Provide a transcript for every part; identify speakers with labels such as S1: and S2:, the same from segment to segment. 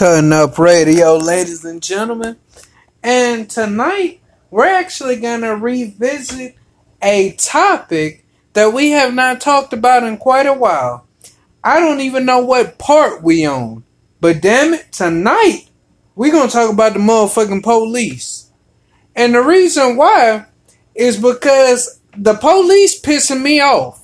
S1: Cutting Up Radio, ladies and gentlemen. And tonight, we're actually going to revisit a topic that we have not talked about in quite a while. I don't even know what part we on. But damn it, tonight, we're going to talk about the motherfucking police. And the reason why is because the police pissing me off.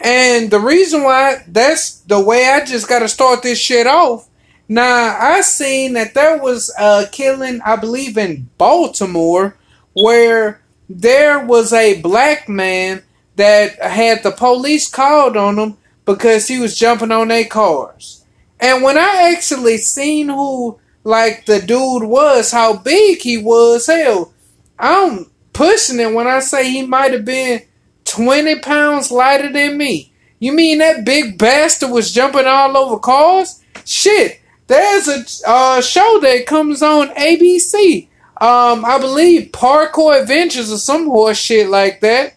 S1: And the reason why that's the way I just got to start this shit off now, I seen that there was a killing, I believe, in Baltimore, where there was a black man that had the police called on him because he was jumping on their cars. And when I actually seen who, like, the dude was, how big he was, hell, I'm pushing it when I say he might have been 20 pounds lighter than me. You mean that big bastard was jumping all over cars? Shit, there's a uh, show that comes on ABC. Um, I believe Parkour Adventures or some horse shit like that.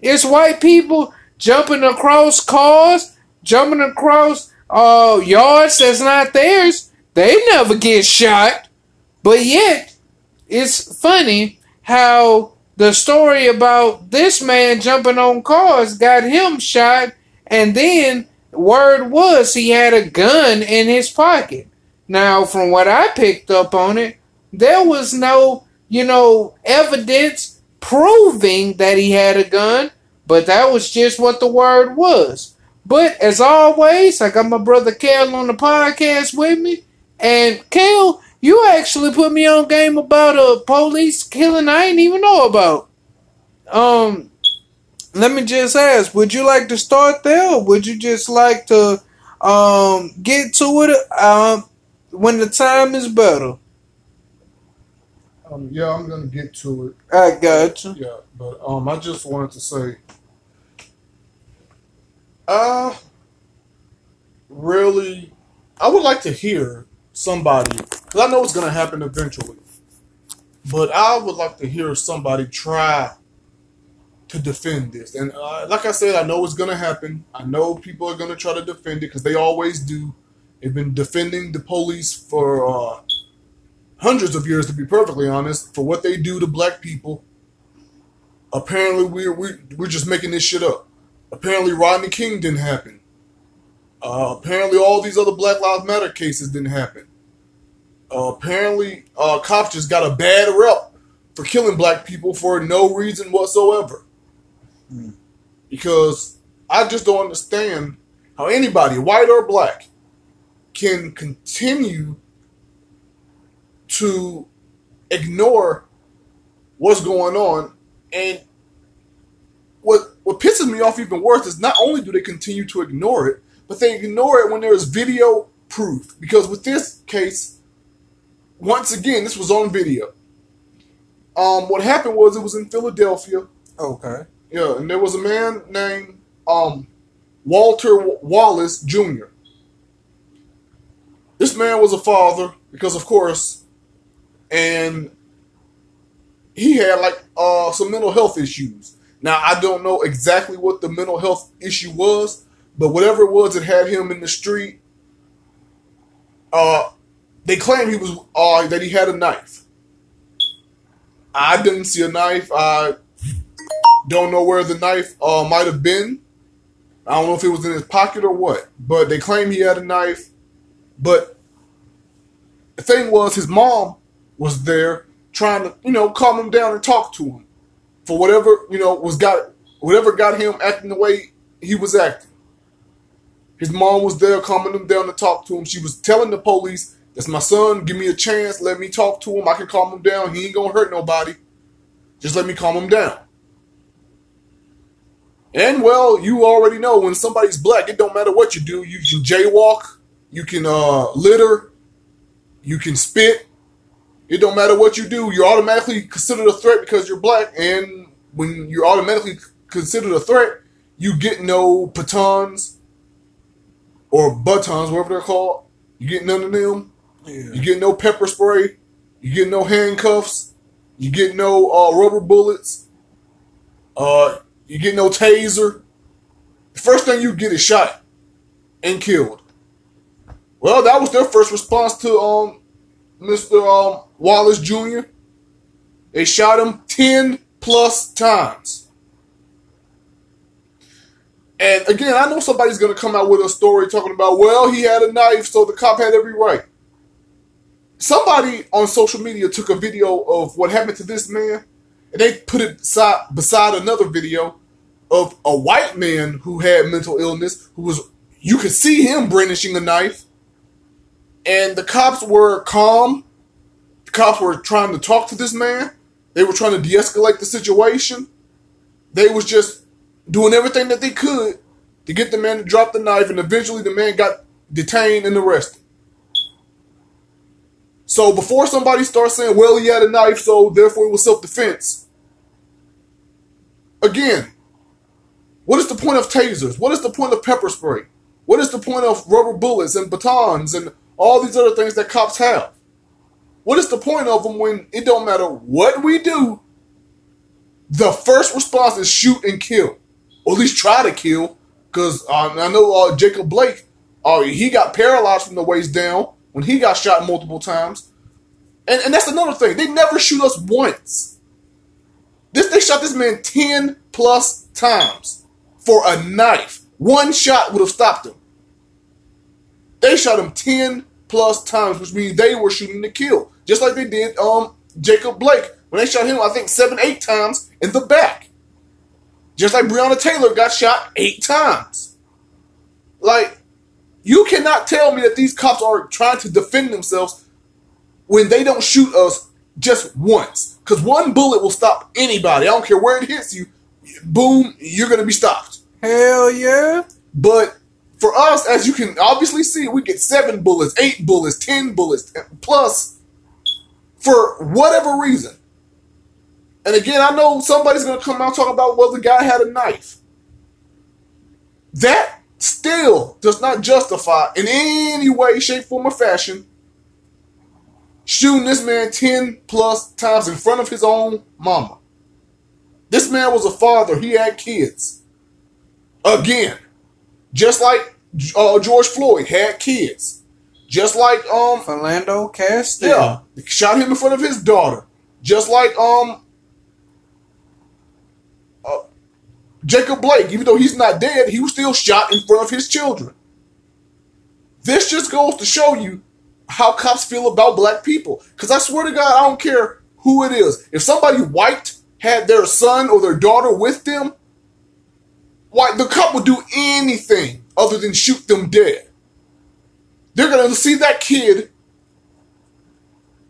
S1: It's white people jumping across cars, jumping across uh, yards that's not theirs. They never get shot. But yet, it's funny how the story about this man jumping on cars got him shot, and then word was he had a gun in his pocket. Now, from what I picked up on it, there was no, you know, evidence proving that he had a gun, but that was just what the word was. But as always, I got my brother Kel on the podcast with me. And Kel, you actually put me on game about a police killing I didn't even know about. Um, let me just ask, would you like to start there or would you just like to um get to it? Um when the time is better.
S2: Um, yeah, I'm gonna get to it.
S1: I got you.
S2: Yeah, but um, I just wanted to say, uh, really, I would like to hear somebody because I know it's gonna happen eventually, but I would like to hear somebody try to defend this. And uh, like I said, I know it's gonna happen. I know people are gonna try to defend it because they always do. They've been defending the police for uh, hundreds of years, to be perfectly honest, for what they do to black people. Apparently, we're we're, we're just making this shit up. Apparently, Rodney King didn't happen. Uh, apparently, all these other Black Lives Matter cases didn't happen. Uh, apparently, uh, cops just got a bad rep for killing black people for no reason whatsoever. Mm. Because I just don't understand how anybody, white or black, can continue to ignore what's going on. And what what pisses me off even worse is not only do they continue to ignore it, but they ignore it when there's video proof. Because with this case, once again, this was on video. Um, what happened was it was in Philadelphia.
S1: Okay.
S2: Yeah, and there was a man named um, Walter Wallace Jr. This man was a father because, of course, and he had like uh, some mental health issues. Now I don't know exactly what the mental health issue was, but whatever it was, it had him in the street. Uh, they claim he was uh, that he had a knife. I didn't see a knife. I don't know where the knife uh, might have been. I don't know if it was in his pocket or what, but they claim he had a knife. But the thing was, his mom was there trying to, you know, calm him down and talk to him for whatever, you know, was got whatever got him acting the way he was acting. His mom was there calming him down to talk to him. She was telling the police, "That's my son. Give me a chance. Let me talk to him. I can calm him down. He ain't gonna hurt nobody. Just let me calm him down." And well, you already know when somebody's black, it don't matter what you do. You can jaywalk, you can uh, litter, you can spit. It don't matter what you do. You're automatically considered a threat because you're black. And when you're automatically considered a threat, you get no batons or buttons, whatever they're called. You get none of them. Yeah. You get no pepper spray. You get no handcuffs. You get no uh, rubber bullets. Uh, you get no taser. The first thing you get is shot and killed. Well, that was their first response to um Mr. Um, Wallace Jr. They shot him 10 plus times. And again, I know somebody's going to come out with a story talking about, well, he had a knife, so the cop had every right. Somebody on social media took a video of what happened to this man, and they put it beside, beside another video of a white man who had mental illness, who was, you could see him brandishing a knife and the cops were calm. The cops were trying to talk to this man. They were trying to de-escalate the situation. They was just doing everything that they could to get the man to drop the knife, and eventually the man got detained and arrested. So before somebody starts saying, "Well, he had a knife, so therefore it was self-defense," again, what is the point of tasers? What is the point of pepper spray? What is the point of rubber bullets and batons and all these other things that cops have. What is the point of them when it don't matter what we do? The first response is shoot and kill, or at least try to kill. Because uh, I know uh, Jacob Blake, uh, he got paralyzed from the waist down when he got shot multiple times. And, and that's another thing. They never shoot us once. This they shot this man ten plus times for a knife. One shot would have stopped him. They shot him 10 plus times, which means they were shooting to kill. Just like they did um Jacob Blake. When they shot him, I think seven, eight times in the back. Just like Breonna Taylor got shot eight times. Like, you cannot tell me that these cops are trying to defend themselves when they don't shoot us just once. Because one bullet will stop anybody. I don't care where it hits you. Boom, you're to be stopped.
S1: Hell yeah.
S2: But for us, as you can obviously see, we get seven bullets, eight bullets, ten bullets, plus for whatever reason. And again, I know somebody's going to come out talking about, well, the guy had a knife. That still does not justify in any way, shape, form, or fashion shooting this man 10 plus times in front of his own mama. This man was a father, he had kids. Again, just like uh, George Floyd had kids. Just like um
S1: Philando Castile.
S2: Yeah. Shot him in front of his daughter. Just like um uh, Jacob Blake, even though he's not dead, he was still shot in front of his children. This just goes to show you how cops feel about black people. Because I swear to God, I don't care who it is. If somebody white had their son or their daughter with them, why the cop would do anything other than shoot them dead. They're gonna see that kid,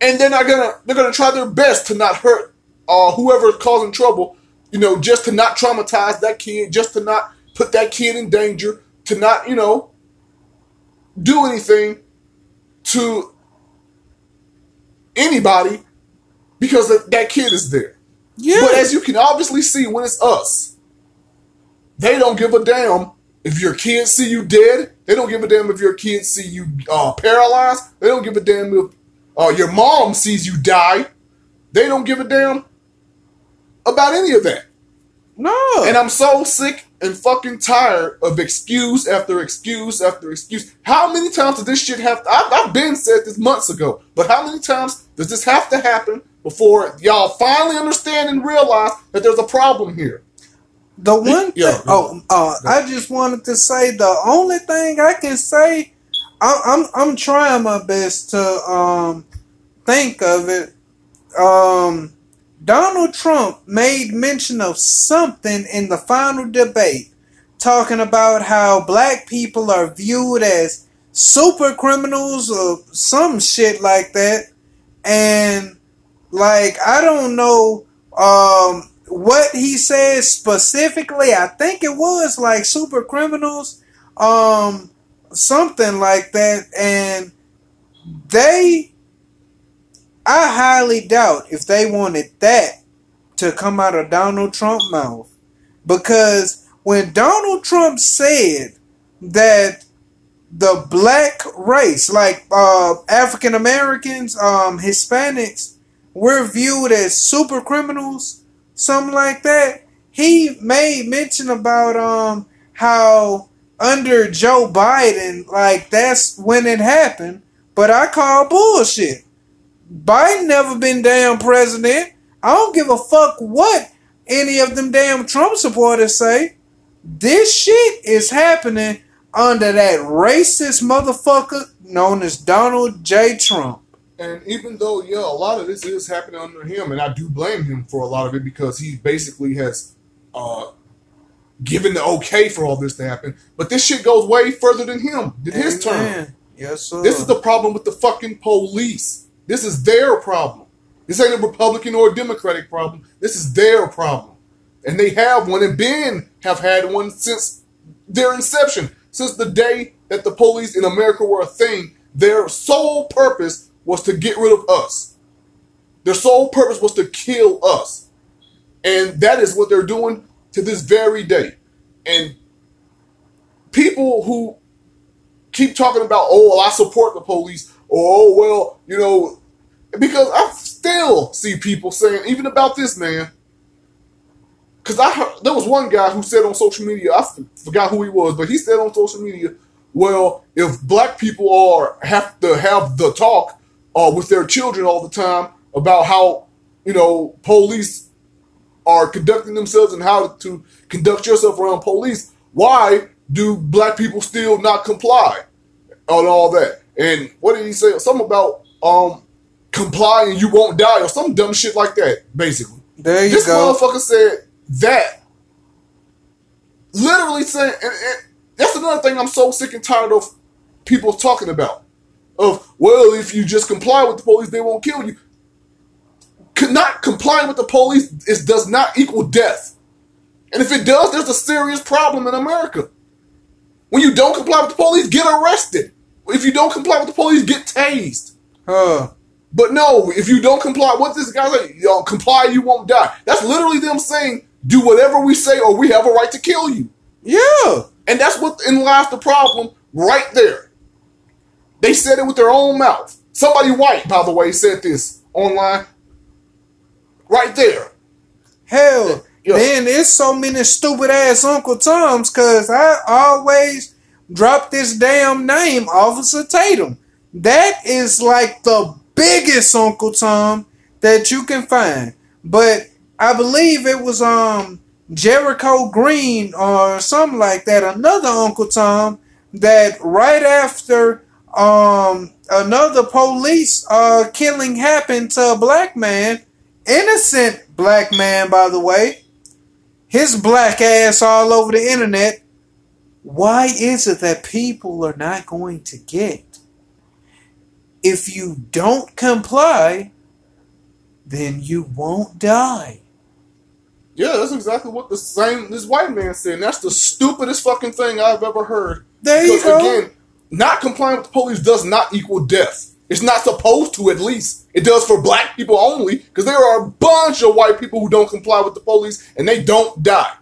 S2: and they're not gonna they're gonna try their best to not hurt uh, whoever's causing trouble. You know, just to not traumatize that kid, just to not put that kid in danger, to not you know do anything to anybody because that kid is there. Yeah. But as you can obviously see, when it's us, they don't give a damn if your kids see you dead, they don't give a damn if your kids see you uh, paralyzed. They don't give a damn if uh, your mom sees you die. They don't give a damn about any of that.
S1: No.
S2: And I'm so sick and fucking tired of excuse after excuse after excuse. How many times does this shit have to, I, I've been said this months ago, but how many times does this have to happen before y'all finally understand and realize that there's a problem here?
S1: The one thing, oh, uh, I just wanted to say the only thing I can say, I, I'm I'm trying my best to um think of it. Um, Donald Trump made mention of something in the final debate, talking about how black people are viewed as super criminals or some shit like that, and like I don't know um what he says specifically, I think it was like super criminals, um, something like that, and they, I highly doubt if they wanted that to come out of Donald Trump's mouth, because when Donald Trump said that the black race, like uh, African Americans, um, Hispanics, were viewed as super criminals something like that. He made mention about um how under Joe Biden, like that's when it happened. But I call bullshit. Biden never been damn president. I don't give a fuck what any of them damn Trump supporters say. This shit is happening under that racist motherfucker known as Donald J. Trump.
S2: And even though, yeah, a lot of this is happening under him, and I do blame him for a lot of it because he basically has uh, given the okay for all this to happen. But this shit goes way further than him, than his
S1: turn. Yes, sir.
S2: This is the problem with the fucking police. This is their problem. This ain't a Republican or a Democratic problem. This is their problem. And they have one and been have had one since their inception. Since the day that the police in America were a thing, their sole purpose was to get rid of us. Their sole purpose was to kill us. And that is what they're doing to this very day. And people who keep talking about, oh, well, I support the police, or oh, well, you know, because I still see people saying, even about this man, because I heard, there was one guy who said on social media, I forgot who he was, but he said on social media, well, if black people are have to have the talk uh, with their children all the time about how you know police are conducting themselves and how to conduct yourself around police, why do black people still not comply on all that? And what did he say? Something about um comply and you won't die or some dumb shit like that, basically.
S1: there you
S2: This
S1: go.
S2: motherfucker said that. Literally saying, and, and that's another thing I'm so sick and tired of people talking about. Of, well, if you just comply with the police, they won't kill you. Not complying with the police is, does not equal death. And if it does, there's a serious problem in America. When you don't comply with the police, get arrested. If you don't comply with the police, get tased.
S1: Huh.
S2: But no, if you don't comply, what this guy say? You know, comply, you won't die. That's literally them saying, do whatever we say, or we have a right to kill you.
S1: Yeah.
S2: And that's what in lies the problem right there. They said it with their own mouth. Somebody white, by the way, said this online. Right there.
S1: Hell,
S2: Yeah.
S1: then there's so many stupid ass Uncle Toms because I always drop this damn name, Officer Tatum. That is like the biggest Uncle Tom that you can find. But I believe it was um Jericho Green or something like that, another Uncle Tom that right after um another police uh killing happened to a black man, innocent black man by the way, his black ass all over the internet. Why is it that people are not going to get? If you don't comply, then you won't die.
S2: Yeah, that's exactly what the same this white man said. And that's the stupidest fucking thing I've ever heard.
S1: There you go.
S2: again, not complying with the police does not equal death. It's not supposed to, at least. It does for black people only, because there are a bunch of white people who don't comply with the police and they don't die.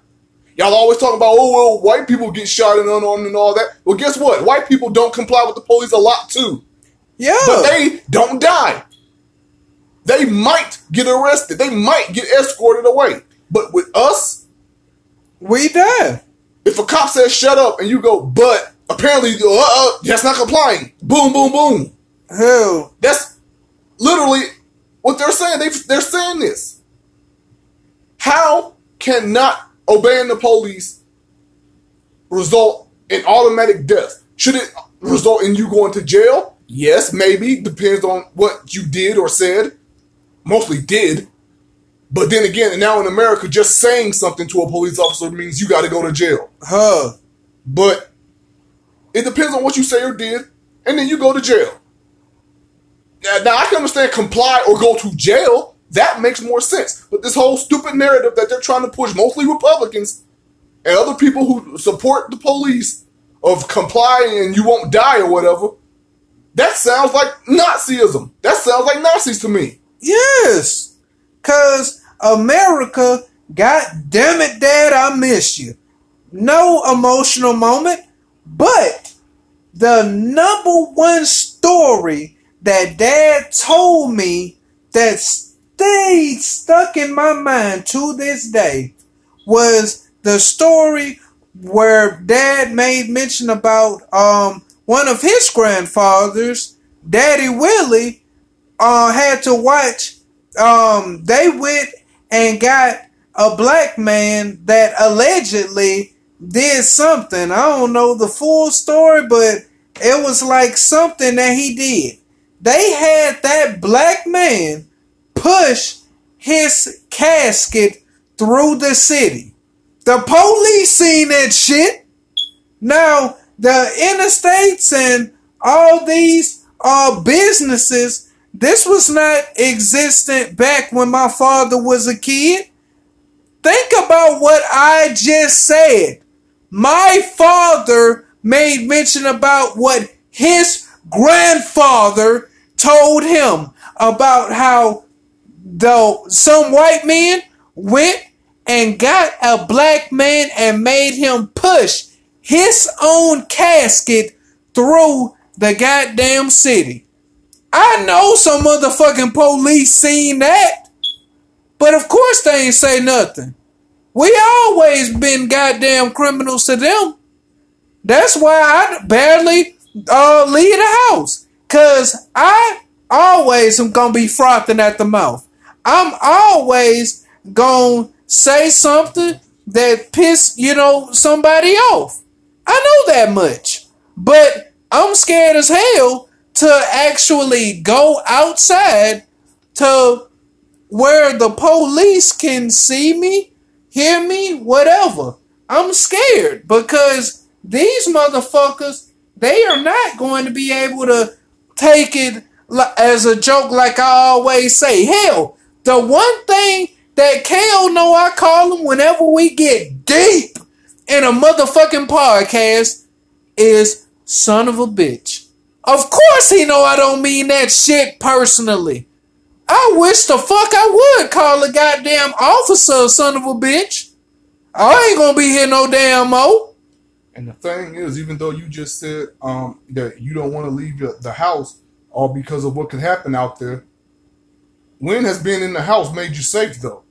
S2: Y'all always talk about, oh, well, white people get shot and unarmed and all that. Well, guess what? White people don't comply with the police a lot too,
S1: yeah.
S2: but they don't die. They might get arrested. They might get escorted away. But with us,
S1: we die.
S2: if a cop says shut up and you go, but apparently, uh, uh, that's not complying. Boom, boom, boom.
S1: Hell,
S2: That's literally what they're saying. They they're saying this. How can not obeying the police result in automatic death? Should it result in you going to jail? Yes, maybe. Depends on what you did or said. Mostly did. But then again, now in America, just saying something to a police officer means you got to go to jail.
S1: huh.
S2: But it depends on what you say or did, and then you go to jail. Now, now I can understand comply or go to jail. That makes more sense. But this whole stupid narrative that they're trying to push, mostly Republicans and other people who support the police, of complying and you won't die or whatever, that sounds like Nazism. That sounds like Nazis to me.
S1: Yes. Cause America, god damn it, Dad, I miss you. No emotional moment, but the number one story that Dad told me that stayed stuck in my mind to this day was the story where dad made mention about um one of his grandfathers, Daddy Willie, uh had to watch um they went and got a black man that allegedly did something. I don't know the full story, but it was like something that he did. They had that black man push his casket through the city. The police seen that shit. Now, the interstates and all these uh, businesses, this was not existent back when my father was a kid. Think about what I just said. My father made mention about what his grandfather told him about how though some white men went and got a black man and made him push his own casket through the goddamn city. I know some motherfucking police seen that, but of course they ain't say nothing. We always been goddamn criminals to them. That's why I barely uh, leave the house. Cause I always am gonna be frothing at the mouth. I'm always gonna say something that piss, you know, somebody off. I know that much. But I'm scared as hell to actually go outside to where the police can see me, hear me, whatever. I'm scared because these motherfuckers, they are not going to be able to take it as a joke like I always say. Hell, the one thing that Kale know I call him whenever we get deep in a motherfucking podcast is son of a bitch. Of course he know I don't mean that shit personally. I wish the fuck I would call a goddamn officer son of a bitch. I ain't gonna be here no damn mo.
S2: And the thing is, even though you just said um, that you don't want to leave your, the house, all because of what could happen out there, when has being in the house made you safe though?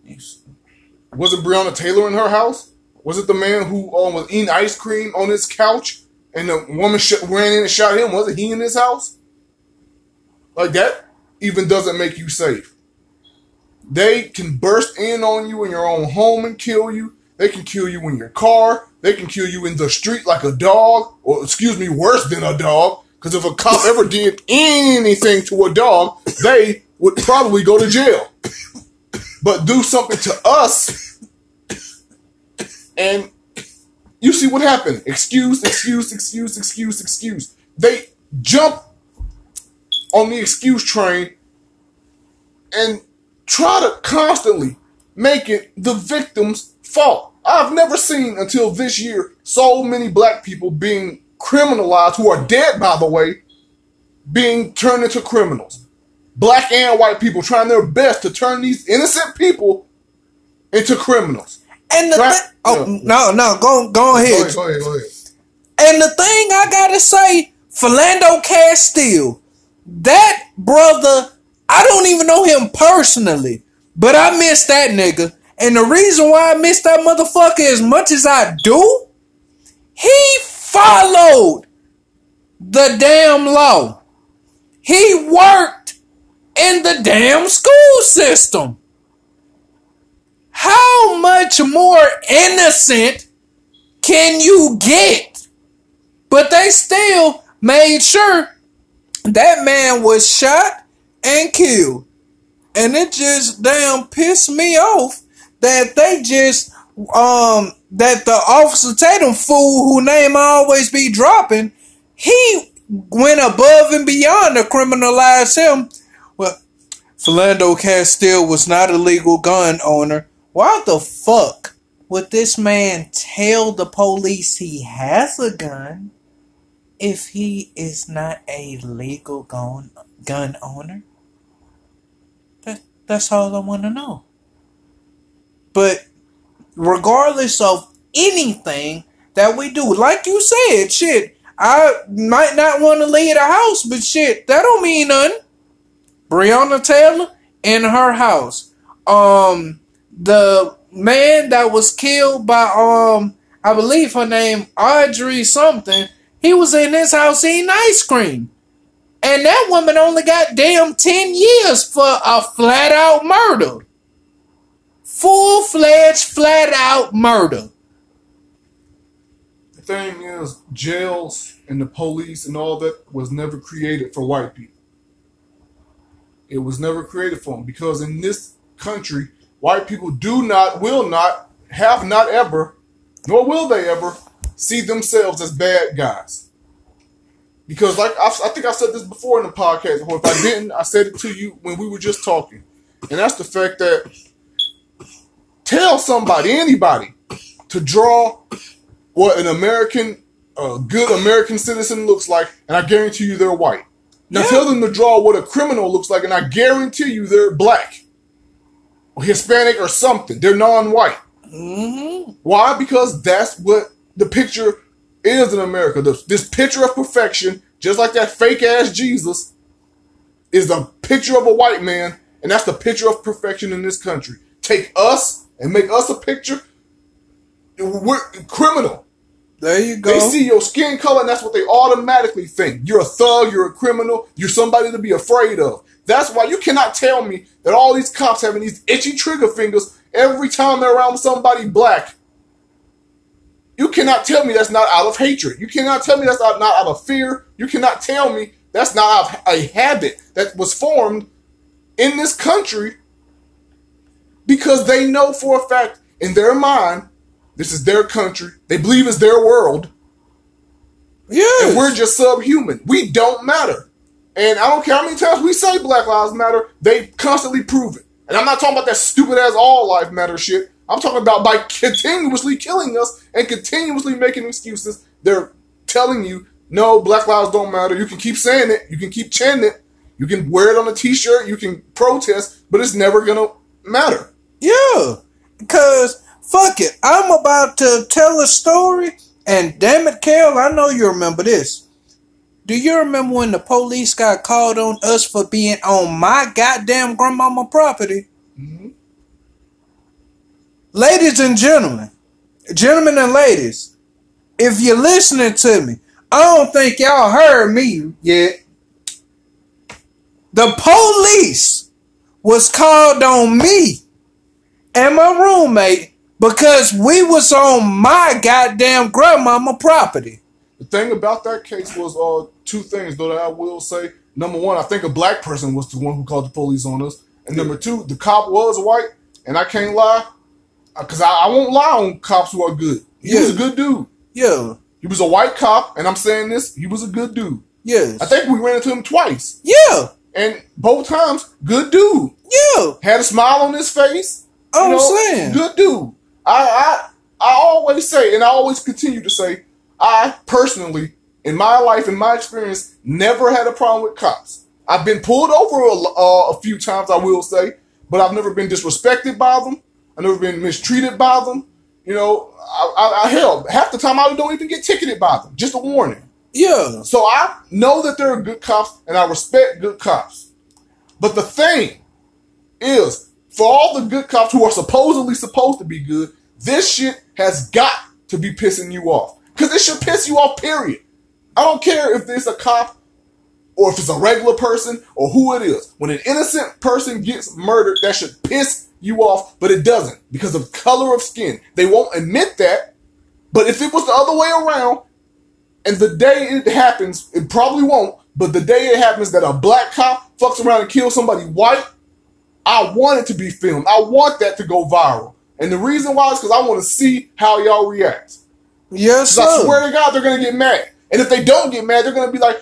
S2: Was it Breonna Taylor in her house? Was it the man who um, was eating ice cream on his couch and the woman sh- ran in and shot him? Wasn't he in his house? Like that even doesn't make you safe. They can burst in on you in your own home and kill you. They can kill you in your car. They can kill you in the street like a dog, or excuse me, worse than a dog. Because if a cop ever did anything to a dog, they would probably go to jail. But do something to us, and you see what happened. Excuse, excuse, excuse, excuse, excuse. They jump on the excuse train and try to constantly make it the victim's fault. I've never seen until this year so many black people being criminalized, who are dead, by the way, being turned into criminals. Black and white people trying their best to turn these innocent people into criminals.
S1: And the
S2: Right.
S1: thi- oh
S2: Yeah.
S1: no no go go
S2: Go
S1: ahead.
S2: ahead, go ahead, go ahead.
S1: And the thing I gotta say, Philando Castile, that brother, I don't even know him personally, but I miss that nigga. And the reason why I miss that motherfucker as much as I do, he followed the damn law. He worked in the damn school system. How much more innocent can you get? But they still made sure that man was shot and killed. And it just damn pissed me off that they just um that the officer Tatum fool who name I always be dropping, he went above and beyond to criminalize him. Well, Philando Castile was not a legal gun owner. Why the fuck would this man tell the police he has a gun if he is not a legal gun gun owner? That, that's all I want to know. But regardless of anything that we do, like you said, shit, I might not want to leave the house, but shit, that don't mean nothing. Breonna Taylor in her house. Um, the man that was killed by um I believe her name Audrey something. He was in his house eating ice cream. And that woman only got damn 10 years for a flat out murder. Full fledged, flat out murder.
S2: The thing is, jails and the police and all that was never created for white people. It was never created for them because in this country, white people do not, will not, have not ever, nor will they ever see themselves as bad guys. Because, like I, I think I said this before in the podcast, or if I didn't, I said it to you when we were just talking, and that's the fact that tell somebody, anybody, to draw what an American, a good American citizen looks like, and I guarantee you they're white. Now
S1: Yeah.
S2: tell them to draw what a criminal looks like, and I guarantee you they're black, or Hispanic, or something. They're non-white.
S1: Mm-hmm.
S2: Why? Because that's what the picture is in America. This, this picture of perfection, just like that fake ass Jesus, is a picture of a white man, and that's the picture of perfection in this country. Take us and make us a picture. We're criminal.
S1: There you go.
S2: They see your skin color, and that's what they automatically think. You're a thug, you're a criminal, you're somebody to be afraid of. That's why you cannot tell me that all these cops having these itchy trigger fingers every time they're around somebody black. You cannot tell me that's not out of hatred. You cannot tell me that's not, out of fear. You cannot tell me that's not out of a habit that was formed in this country because they know for a fact in their mind this is their country. They believe it's their world.
S1: yes.
S2: And we're just subhuman. We don't matter. And I don't care how many times we say Black Lives Matter, they constantly prove it. And I'm not talking about that stupid ass all life matter shit. I'm talking about by continuously killing us and continuously making excuses. They're telling you, no, Black Lives don't matter. You can keep saying it. You can keep chanting it. You can wear it on a t-shirt. You can protest, but it's never gonna matter.
S1: Yeah, because fuck it, I'm about to tell a story, and damn it, Kel, I know you remember this. Do you remember when the police got called on us for being on my goddamn grandmama property? Mm-hmm. Ladies and gentlemen, gentlemen and ladies, if you're listening to me, I don't think y'all heard me yet. The police was called on me and my roommate because we was on my goddamn grandmama property.
S2: The thing about that case was uh two things though that I will say. Number one, I think a black person was the one who called the police on us, and number two, the cop was white, and I can't lie, because I, I won't lie on cops who are good. He was a good dude.
S1: Yeah,
S2: He was a white cop, and I'm saying this, he was a good dude.
S1: yes,
S2: I think we ran into him twice,
S1: yeah,
S2: and both times, good dude.
S1: yeah.
S2: Had a smile on his face.
S1: I'm saying.
S2: good dude. I, I I always say, and I always continue to say, I personally, in my life, in my experience, never had a problem with cops. I've been pulled over a, uh, a few times, I will say, but I've never been disrespected by them. I've never been mistreated by them. You know, I, I, I hell, half the time I don't even get ticketed by them. Just a warning.
S1: Yeah,
S2: So I know that there are good cops, and I respect good cops. But the thing is, for all the good cops who are supposedly supposed to be good, this shit has got to be pissing you off. Because it should piss you off, period. I don't care if it's a cop or if it's a regular person or who it is. When an innocent person gets murdered, that should piss you off, but it doesn't because of color of skin. They won't admit that, but if it was the other way around, and the day it happens, it probably won't, but the day it happens that a black cop fucks around and kills somebody white, I want it to be filmed. I want that to go viral. And the reason why is because I want to see how y'all react.
S1: yes,
S2: 'Cause I swear to God, they're gonna get mad. And if they don't get mad, they're gonna be like,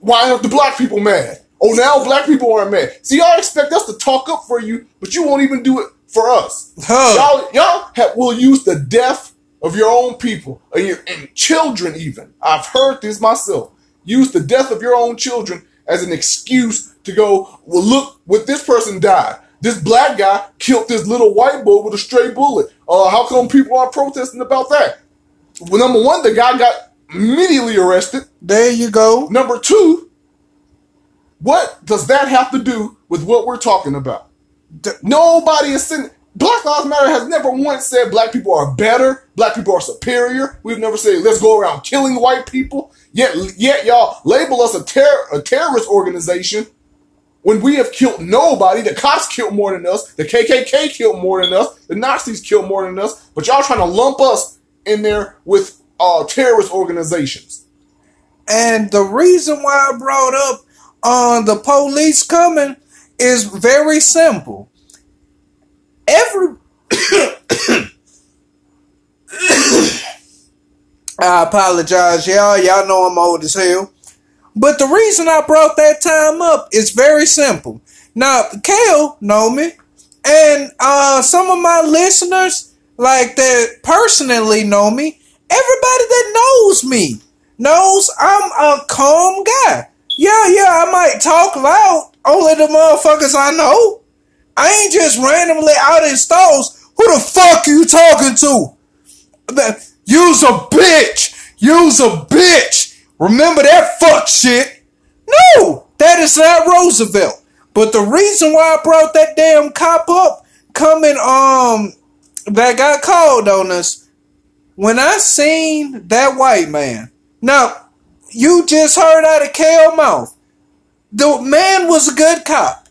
S2: "Why aren't the black people mad? Oh, now black people aren't mad." See, y'all expect us to talk up for you, but you won't even do it for us.
S1: Huh.
S2: Y'all, y'all have, will use the death of your own people and, your, and children. Even I've heard this myself. Use the death of your own children as an excuse to go. Well, look what this person died. This black guy killed this little white boy with a stray bullet. Uh, how come people aren't protesting about that? Well, number one, the guy got immediately arrested.
S1: There you go.
S2: Number two, what does that have to do with what we're talking about? Nobody is sitting. Black Lives Matter has never once said black people are better, black people are superior. We've never said let's go around killing white people. Yet, yet y'all label us a, ter- a terrorist organization when we have killed nobody. The cops killed more than us. The KKK killed more than us. The Nazis killed more than us. But y'all trying to lump us in there with uh, terrorist organizations.
S1: And the reason why I brought up on uh, the police coming is very simple. Every I apologize, y'all. Y'all know I'm old as hell. But the reason I brought that time up is very simple. Now, Kale know me, and uh, some of my listeners, like that personally know me. Everybody that knows me knows I'm a calm guy. Yeah, yeah, I might talk loud. Only the motherfuckers I know. I ain't just randomly out in stalls. Who the fuck you talking to? You's a bitch. You's a bitch. Remember that fuck shit? No, that is not Roosevelt. But the reason why I brought that damn cop up coming um that got called on us when I seen that white man. Now, you just heard out of Kale mouth. The man was a good cop.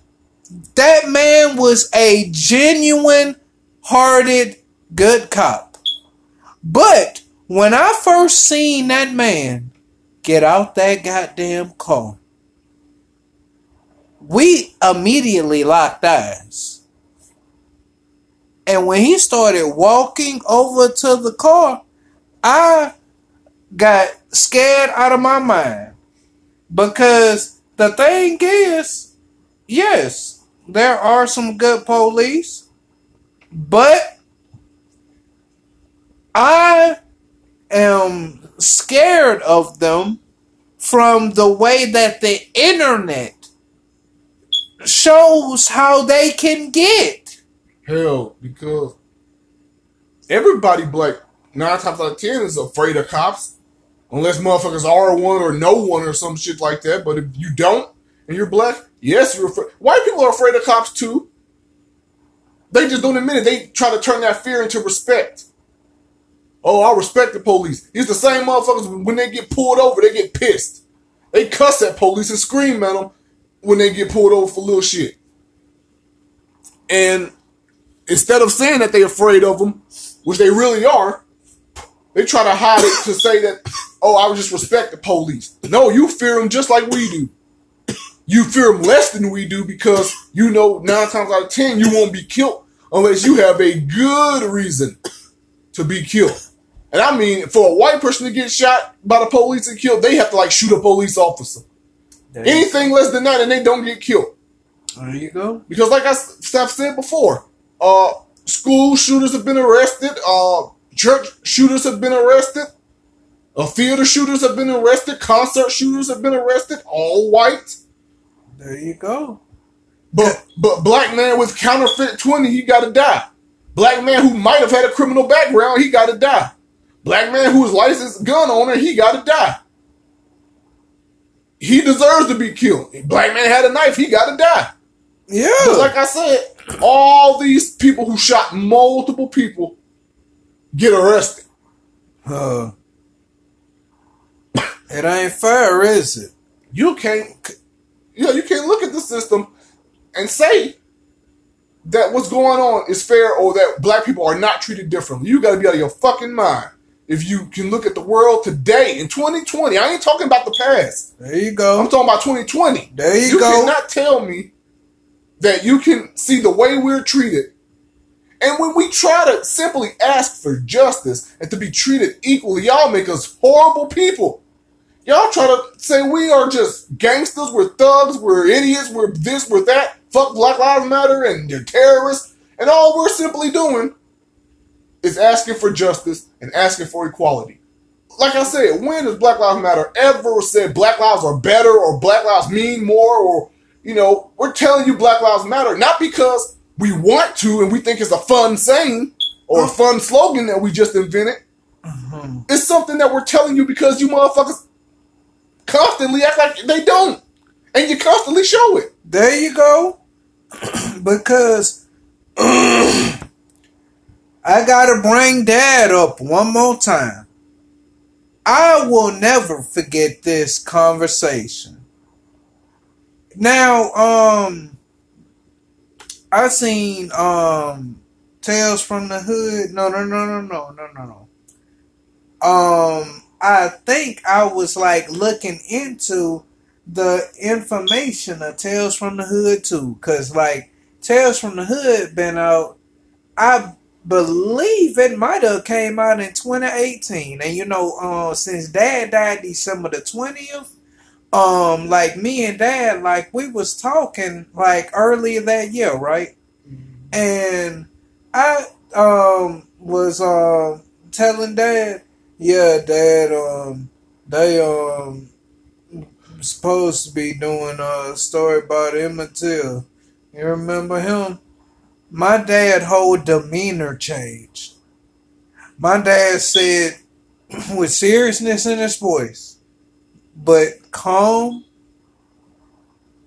S1: That man was a genuine hearted good cop. But when I first seen that man get out that goddamn car, we immediately locked eyes. And when he started walking over to the car, I got scared out of my mind. Because the thing is, yes, there are some good police, but I am scared of them from the way that the internet shows how they can get.
S2: Hell, because everybody black nine times out of ten is afraid of cops. Unless motherfuckers are one or no one or some shit like that. But if you don't and you're black, yes, you're afraid. White people are afraid of cops too. They just don't admit it. They try to turn that fear into respect. Oh, I respect the police. It's the same motherfuckers when they get pulled over, they get pissed. They cuss at police and scream at them when they get pulled over for little shit. And instead of saying that they're afraid of them, which they really are, they try to hide it to say that, oh, I would just respect the police. No, you fear them just like we do. You fear them less than we do because you know nine times out of ten you won't be killed unless you have a good reason to be killed. And I mean, for a white person to get shot by the police and killed, they have to like shoot a police officer. There Anything less than that, and they don't get killed.
S1: There you go.
S2: Because, like I have said before, uh, school shooters have been arrested. Uh, church shooters have been arrested. Uh, theater shooters have been arrested. Concert shooters have been arrested. All white.
S1: There you go.
S2: But but black man with counterfeit twenty, he got to die. Black man who might have had a criminal background, he got to die. Black man who is licensed gun owner, he got to die. He deserves to be killed. Black man had a knife, he got to die.
S1: Yeah.
S2: But like I said, all these people who shot multiple people get arrested.
S1: Uh, it ain't fair, is it?
S2: You can't, yeah, you can't look at the system and say that what's going on is fair or that black people are not treated differently. You got to be out of your fucking mind. If you can look at the world today in 2020, I ain't talking about the past.
S1: There you go.
S2: I'm talking about 2020.
S1: There you,
S2: you
S1: go.
S2: You cannot tell me that you can see the way we're treated and when we try to simply ask for justice and to be treated equally, y'all make us horrible people. Y'all try to say we are just gangsters, we're thugs, we're idiots, we're this, we're that, fuck Black Lives Matter, and you're terrorists. And all we're simply doing is asking for justice and asking for equality. Like I said, when has Black Lives Matter ever said Black Lives are better or Black Lives mean more or, you know, we're telling you Black Lives Matter, not because we want to and we think it's a fun saying or a fun slogan that we just invented. Mm-hmm. It's something that we're telling you because you motherfuckers constantly act like they don't. And you constantly show it.
S1: There you go. because I gotta bring dad up one more time. I will never forget this conversation. Now, um, I seen um Tales from the Hood. No, no, no, no, no, no, no, no. Um, I think I was like looking into the information of Tales from the Hood too, cause like Tales from the Hood been out. I believe it might have came out in 2018, and you know, uh, since Dad died December the 20th, um, like me and Dad, like we was talking like earlier that year, right? And I um was um telling Dad, yeah, Dad, um, they um supposed to be doing a story about Emmett. You remember him? My dad whole demeanor changed. My dad said with seriousness in his voice, but calm.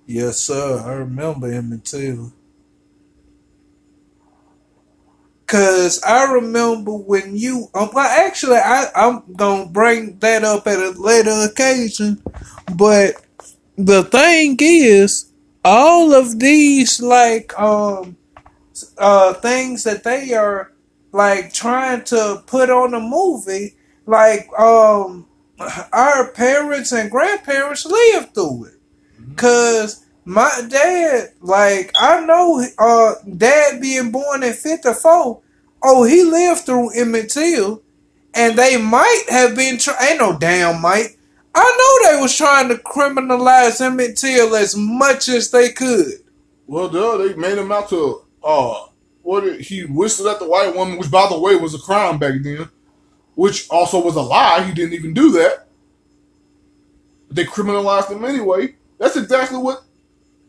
S1: Yes, sir. I remember Emmett Till. Cause I remember when you, um, well, actually, I I'm gonna bring that up at a later occasion, but the thing is, all of these like um uh things that they are like trying to put on a movie, like um our parents and grandparents lived through it, cause my dad, like I know, uh, dad being born in '54. Oh, he lived through Emmett Till, and they might have been. Try- Ain't no damn might. I know they was trying to criminalize Emmett Till as much as they could.
S2: Well, duh, they made him out to uh, what he whistled at the white woman, which by the way was a crime back then, which also was a lie. He didn't even do that. They criminalized him anyway. That's exactly what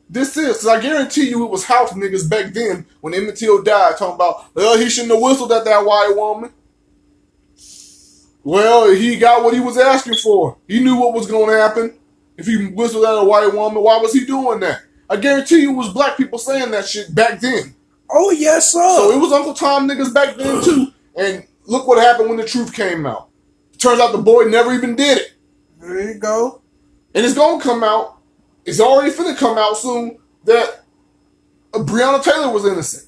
S2: this is. 'Cause I guarantee you, it was house niggas back then when Emmett Till died, talking about, well, he shouldn't have whistled at that white woman. Well, he got what he was asking for. He knew what was going to happen. If he whistled at a white woman, why was he doing that? I guarantee you, it was black people saying that shit back then.
S1: Oh yes, sir.
S2: So it was Uncle Tom niggas back then too. And look what happened when the truth came out. Turns out the boy never even did it.
S1: there you go.
S2: And it's gonna come out. It's already finna come out soon that Breonna Taylor was innocent.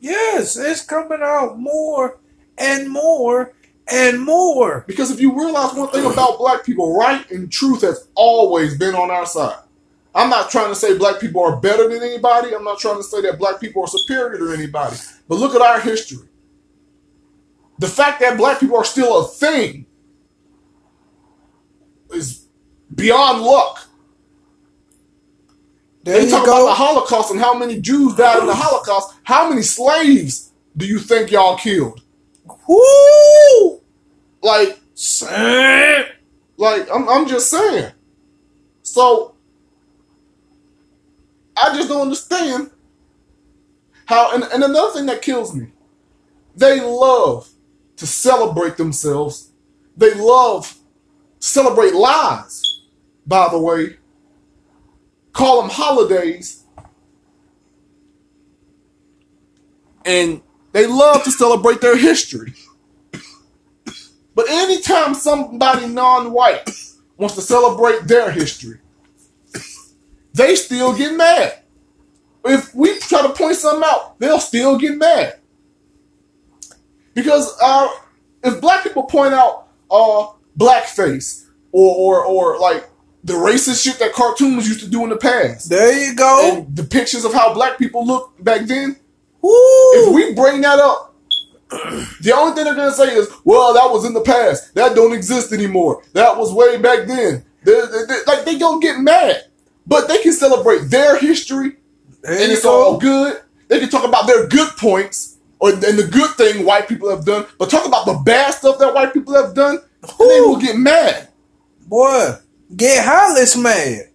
S1: Yes, it's coming out more and more and more.
S2: Because if you realize one thing about black people, right and truth has always been on our side. I'm not trying to say black people are better than anybody. I'm not trying to say that black people are superior to anybody. But look at our history. The fact that black people are still a thing is beyond luck.
S1: There
S2: They
S1: you
S2: talk about the Holocaust and how many Jews died in the Holocaust. How many slaves do you think y'all killed?
S1: Woo!
S2: Like, like I'm, I'm just saying. So, I just don't understand how. And, and another thing that kills me, they love to celebrate themselves. They love celebrate lies. By the way, call them holidays, and they love to celebrate their history. But anytime somebody non-white wants to celebrate their history, they still get mad. If we try to point something out, they'll still get mad. Because uh, if black people point out uh, blackface or, or or like the racist shit that cartoons used to do in the past,
S1: There you go.
S2: and pictures of how black people looked back then,
S1: Woo!
S2: if we bring that up, the only thing they're gonna say is, "Well, that was in the past. That don't exist anymore. That was way back then." They, they- they- like they don't get mad, but they can celebrate their history,
S1: there
S2: and it's all good. They can talk about their good points or and the good thing white people have done, but talk about the bad stuff that white people have done, and they will get mad.
S1: Boy, get Hollis mad.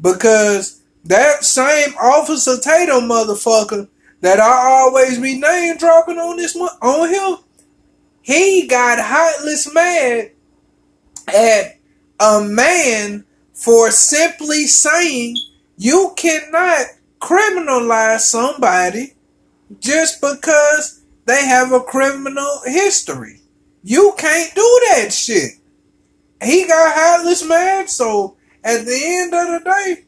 S1: Because that same Officer Tatum motherfucker that I always be name dropping on this on him, he got heartless mad at a man for simply saying you cannot criminalize somebody just because they have a criminal history. You can't do that shit. He got hatless Man. so at the end of the day,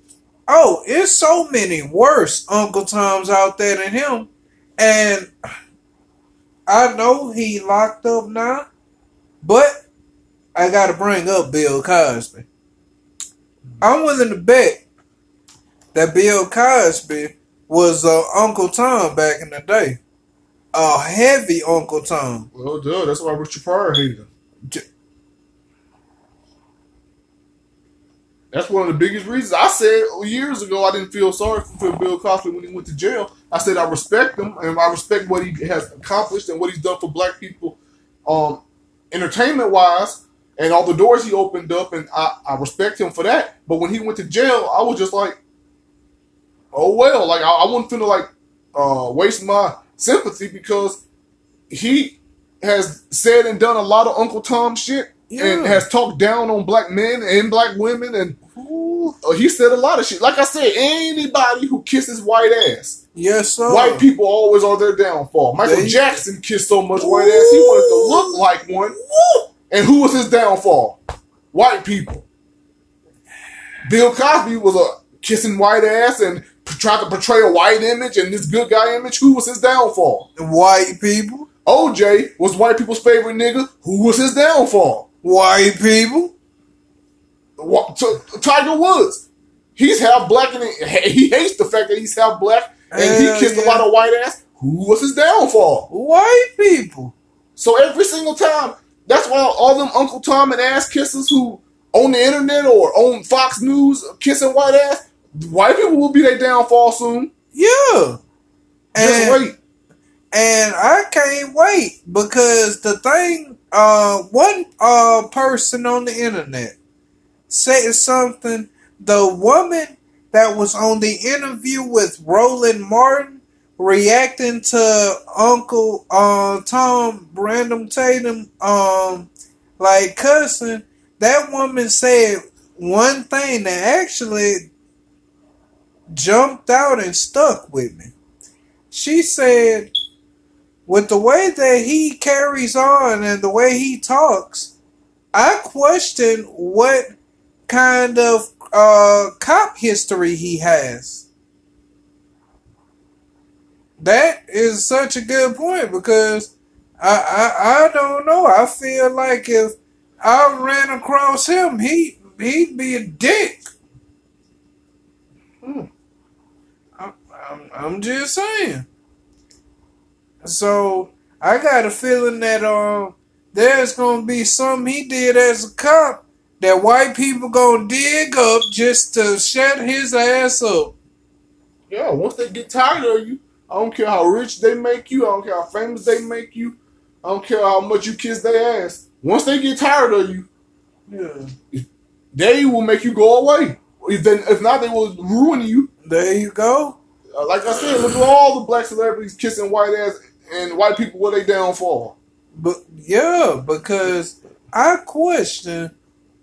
S1: oh, it's so many worse Uncle Toms out there than him. And I know he locked up now, but I gotta bring up Bill Cosby. I'm willing to bet that Bill Cosby was uh, Uncle Tom back in the day. A heavy Uncle Tom.
S2: Well, duh, that's why Richard Pryor hated him. That's one of the biggest reasons. I said years ago I didn't feel sorry for Bill Cosby when he went to jail. I said I respect him and I respect what he has accomplished and what he's done for black people, um, entertainment wise, and all the doors he opened up, and I, I respect him for that. But when he went to jail, I was just like, oh well, like I, I wouldn't feel like uh, waste my sympathy because he has said and done a lot of Uncle Tom shit
S1: Yeah.
S2: and has talked down on black men and black women and uh, he said a lot of shit. Like I said, anybody who kisses white ass,
S1: Yes, sir.
S2: white people always are their downfall. Michael
S1: They-
S2: Jackson kissed so much white ass, he wanted to look like one. And who was his downfall? White people. Bill Cosby was a kissing white ass and tried to portray a white image and this good guy image. Who was his downfall?
S1: White people.
S2: OJ was white people's favorite nigga. Who was his downfall?
S1: White people.
S2: Tiger Woods. He's half black and he hates the fact that he's half black and
S1: Hell
S2: he kissed
S1: yeah.
S2: a lot of white ass. Who was his downfall?
S1: White people.
S2: So every single time, that's why all them Uncle Tom and ass kissers who on the internet or on Fox News kissing white ass, white people will be their downfall soon.
S1: Yeah.
S2: Just
S1: And,
S2: wait.
S1: and I can't wait because the thing, uh, one uh person on the internet said something. The woman that was on the interview with Roland Martin reacting to Uncle uh Tom Brandon Tatum um like cussing, that woman said one thing that actually jumped out and stuck with me. She said with the way that he carries on and the way he talks, I question what kind of uh, cop history he has. That is such a good point because I, I I don't know. I feel like if I ran across him, he he'd be a dick.
S2: Hmm.
S1: I'm, I'm, I'm just saying. So I got a feeling that um there's gonna be something he did as a cop that white people gonna dig up just to shut his ass up.
S2: Yeah, once they get tired of you, I don't care how rich they make you, I don't care how famous they make you, I don't care how much you kiss their ass. Once they get tired of you,
S1: Yeah.
S2: they will make you go away. If, then, if not, they will ruin you.
S1: There you go.
S2: Uh, like I said, look at all the black celebrities kissing white ass and white people where they downfall.
S1: But yeah, because I question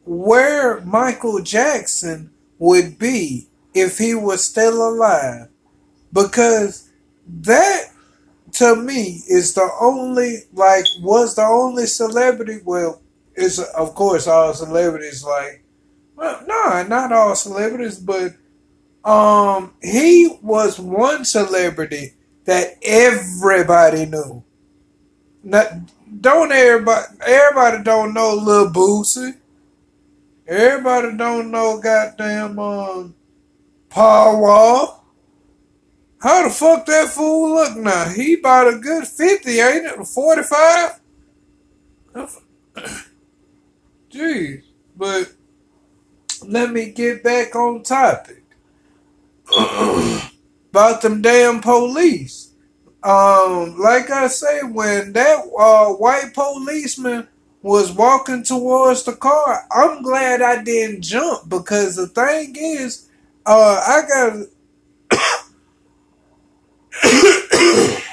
S1: where Michael Jackson would be if he was still alive. Because that to me is the only like was the only celebrity well it's of course all celebrities like well no not all celebrities but um he was one celebrity that everybody knew not don't everybody everybody don't know Lil Boosie. Everybody don't know goddamn um Paul Wall. How the fuck that fool look now? He about a good fifty, ain't it? Forty five? Jeez. But let me get back on topic. About them damn police um, like I say, when that uh, white policeman was walking towards the car, I'm glad I didn't jump because the thing is, uh, I got.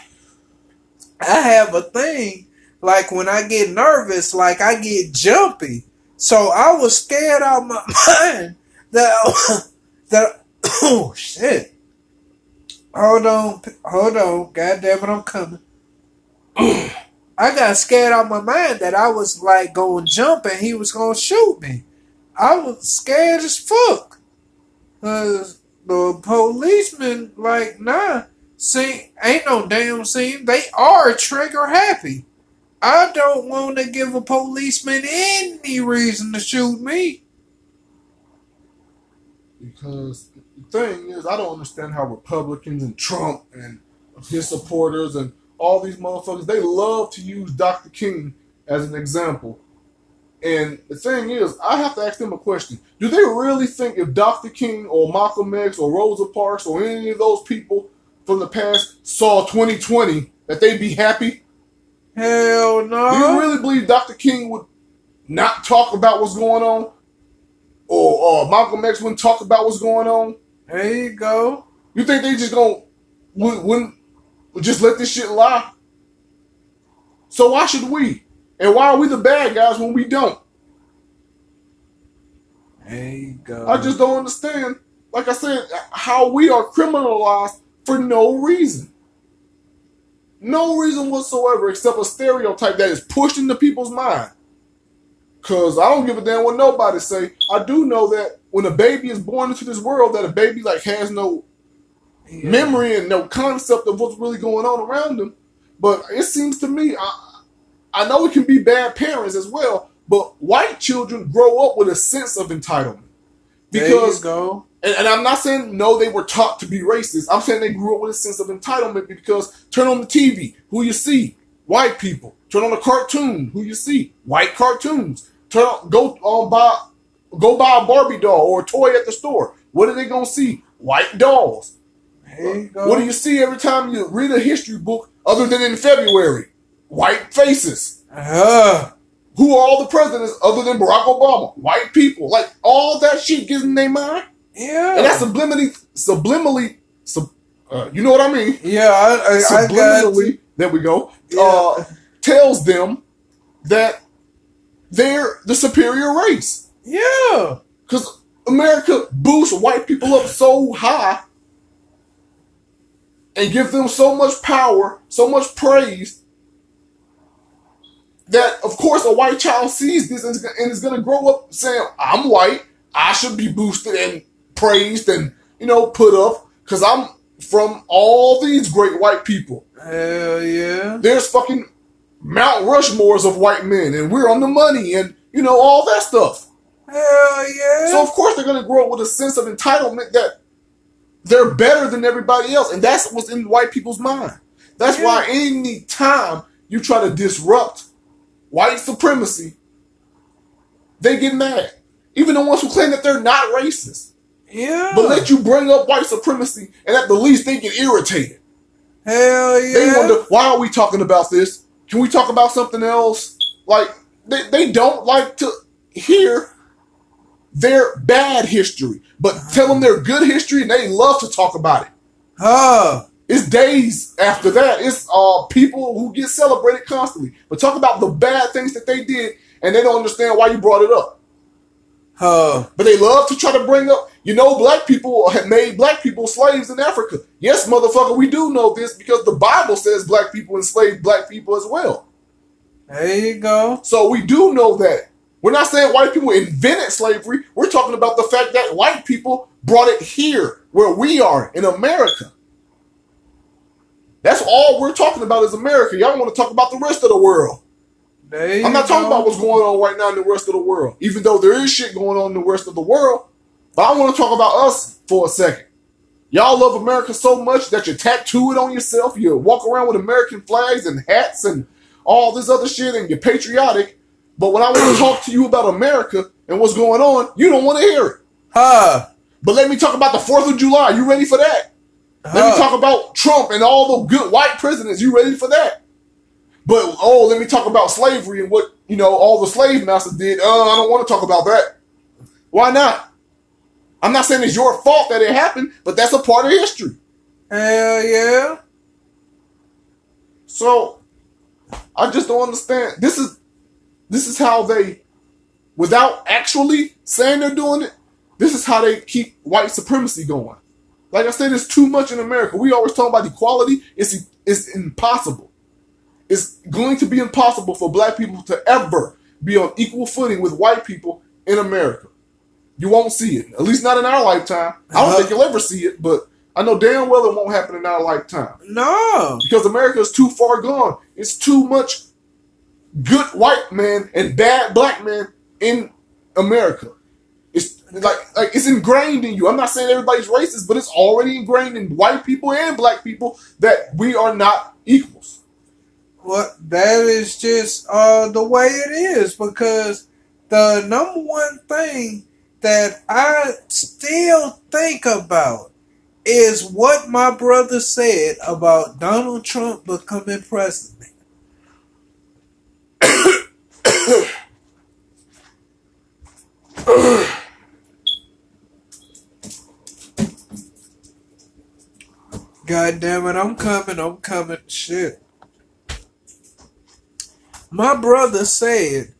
S1: I have a thing like when I get nervous, like I get jumpy. So I was scared out my mind that that oh shit. Hold on, hold on. God damn it, I'm coming. I got scared out my mind that I was like going to jump and he was gonna shoot me. I was scared as fuck. Cause the policeman, like, nah, see, ain't no damn scene. They are trigger happy. I don't want to give a policeman any reason to shoot me.
S2: Because thing is, I don't understand how Republicans and Trump and his supporters and all these motherfuckers, they love to use Dr. King as an example. And the thing is, I have to ask them a question. Do they really think if Dr. King or Malcolm X or Rosa Parks or any of those people from the past saw 2020 that they'd be happy?
S1: Hell no.
S2: Do you really believe Dr. King would not talk about what's going on? Or uh, Malcolm X wouldn't talk about what's going on?
S1: There you go.
S2: You think they just gonna would, wouldn't just let this shit lie? So why should we? And why are we the bad guys when we don't?
S1: There you go.
S2: I just don't understand. Like I said, how we are criminalized for no reason. No reason whatsoever except a stereotype that is pushed into people's mind. Cause I don't give a damn what nobody say. I do know that when a baby is born into this world, that a baby like has no
S1: Yeah.
S2: memory and no concept of what's really going on around them. But it seems to me, I, I know it can be bad parents as well, but white children grow up with a sense of entitlement. Because,
S1: go.
S2: and, and I'm not saying no, they were taught to be racist. I'm saying they grew up with a sense of entitlement because turn on the TV, who you see? White people. Turn on a cartoon, who you see? White cartoons. Turn on, go on buy, go buy a Barbie doll or a toy at the store. What are they gonna see? White dolls.
S1: There you go.
S2: What do you see every time you read a history book other than in February? White faces.
S1: Uh,
S2: Who are all the presidents other than Barack Obama? White people. Like all that shit gets in their mind.
S1: yeah.
S2: And that's subliminally, subliminally, sub, uh, you know what I mean?
S1: yeah, I, I, I got
S2: Subliminally, there we go,
S1: Yeah.
S2: uh, tells them that they're the superior race.
S1: Yeah.
S2: Because America boosts white people up so high and gives them so much power, so much praise, that of course a white child sees this and is, going to grow up saying, I'm white, I should be boosted and praised and, you know, put up because I'm from all these great white people.
S1: Hell yeah.
S2: There's fucking Mount Rushmores of white men and we're on the money and, you know, all that stuff.
S1: Hell yeah.
S2: So of course they're gonna grow up with a sense of entitlement that they're better than everybody else, and that's what's in white people's mind. That's why any time you try to disrupt white supremacy, they get mad. Even the ones who claim that they're not racist,
S1: yeah.
S2: but let you bring up white supremacy, and at the least they get irritated.
S1: Hell yeah.
S2: They wonder why are we talking about this? Can we talk about something else? Like they, they don't like to hear their bad history, but tell them their good history and they love to talk about it.
S1: Huh.
S2: It's days after that. It's uh people who get celebrated constantly, but talk about the bad things that they did and they don't understand why you brought it up.
S1: Huh.
S2: But they love to try to bring up, you know, black people have made black people slaves in Africa. Yes, motherfucker, we do know this because the Bible says black people enslaved black people as well.
S1: There you go.
S2: So we do know that. We're not saying white people invented slavery. We're talking about the fact that white people brought it here, where we are in America. That's all we're talking about is America. Y'all want to talk about the rest of the world. I'm not talking about what's going on right now in the rest of the world, even though there is shit going on in the rest of the world. But I want to talk about us for a second. Y'all love America so much that you tattoo it on yourself. You walk around with American flags and hats and all this other shit, and you're patriotic. But when I want to talk to you about America and what's going on, you don't want to hear it.
S1: Huh.
S2: But let me talk about the 4th of July. You ready for that? Let me talk about Trump and all the good white presidents. You ready for that? But oh, let me talk about slavery and what you know all the slave masters did. Uh, I don't want to talk about that. Why not? I'm not saying it's your fault that it happened, but that's a part of history.
S1: Hell yeah.
S2: So I just don't understand. This is this is how they, without actually saying they're doing it, this is how they keep white supremacy going. Like I said, it's too much in America. We always talk about equality. It's it's impossible. it's going to be impossible for black people to ever be on equal footing with white people in America. You won't see it, at least not in our lifetime. I don't
S1: Uh-huh.
S2: think you'll ever see it, but I know damn well it won't happen in our lifetime
S1: No.
S2: because America is too far gone. It's too much good white man and bad black man in America. It's like like it's ingrained in you. I'm not saying everybody's racist, but it's already ingrained in white people and black people that we are not equals.
S1: Well, that is just uh, the way it is because the number one thing that I still think about is what my brother said about Donald Trump becoming president. God damn it, I'm coming, I'm coming. Shit. My brother said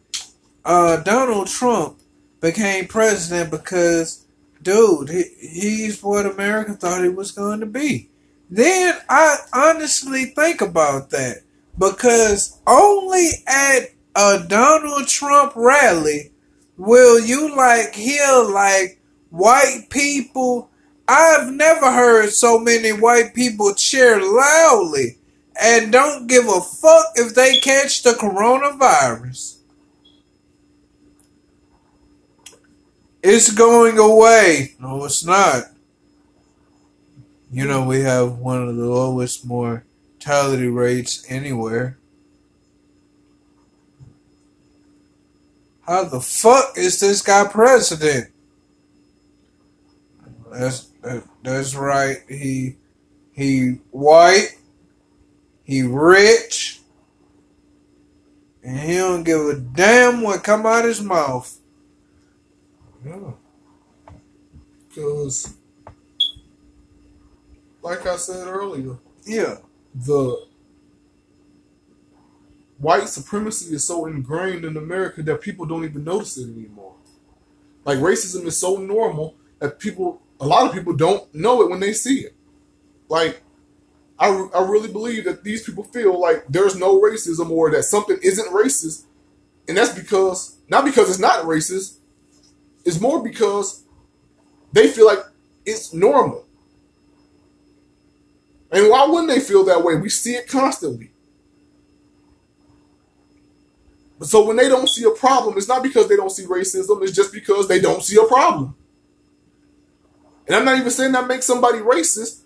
S1: uh, Donald Trump became president because, dude, he, he's what America thought he was going to be. Then I honestly think about that because only at a Donald Trump rally will you like hear like white people. I've never heard so many white people cheer loudly and don't give a fuck if they catch the coronavirus. It's going away. No, it's not. You know, we have one of the lowest mortality rates anywhere. How the fuck is this guy president? That's that, that's right. He he white. He rich. And he don't give a damn what come out his mouth.
S2: Yeah. Because, like I said earlier,
S1: Yeah.
S2: The white supremacy is so ingrained in America that people don't even notice it anymore. Like racism is so normal that people, a lot of people don't know it when they see it. Like, I, I really believe that these people feel like there's no racism or that something isn't racist. And that's because, not because it's not racist, it's more because they feel like it's normal. And why wouldn't they feel that way? We see it constantly. But so when they don't see a problem, it's not because they don't see racism, it's just because they don't see a problem. And I'm not even saying that makes somebody racist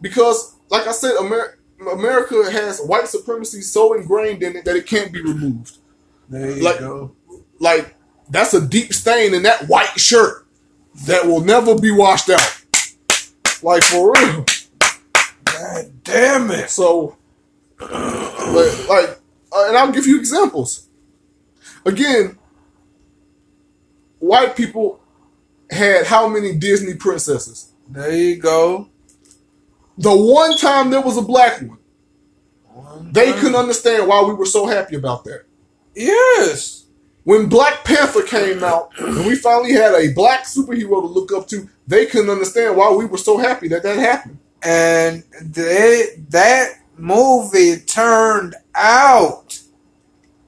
S2: because, like I said, Amer- America has white supremacy so ingrained in it that it can't be removed.
S1: There you
S2: Like-
S1: go.
S2: Like, that's a deep stain in that white shirt that will never be washed out. Like, for real.
S1: God damn it.
S2: So, but like, uh, and I'll give you examples. Again, white people had how many Disney princesses?
S1: There you go.
S2: The one time there was a black one, they couldn't understand why we were so happy about that.
S1: Yes.
S2: When Black Panther came out and we finally had a black superhero to look up to, they couldn't understand why we were so happy that that happened.
S1: And they, that movie turned out.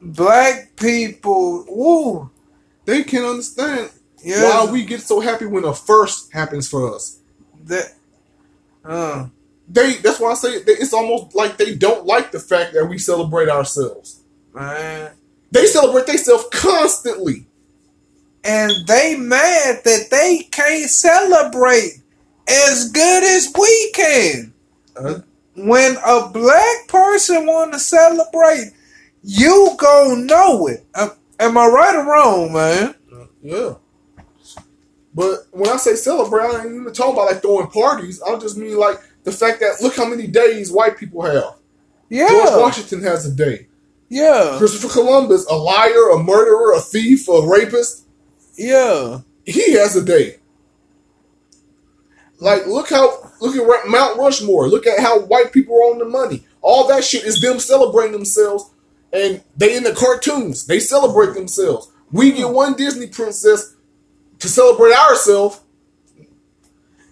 S1: Black people, woo.
S2: They can understand
S1: Yes.
S2: why we get so happy when a first happens for us.
S1: that, uh,
S2: they that's why I say they, it's almost like they don't like the fact that we celebrate ourselves.
S1: man.
S2: They celebrate themselves constantly.
S1: and they mad that they can't celebrate as good as we can.
S2: Uh,
S1: When a black person want to celebrate, you gon' know it. Am, am I right or wrong, man?
S2: yeah. But when I say celebrate, I ain't even talking about like throwing parties. I just mean like the fact that look how many days white people have.
S1: Yeah.
S2: George Washington has a day.
S1: yeah,
S2: Christopher Columbus, a liar, a murderer, a thief, a rapist,
S1: yeah.
S2: he has a day. Like, look how look at Mount Rushmore. Look at how white people are on the money. All that shit is them celebrating themselves, and they in the cartoons. They celebrate themselves. We get one Disney princess to celebrate ourselves.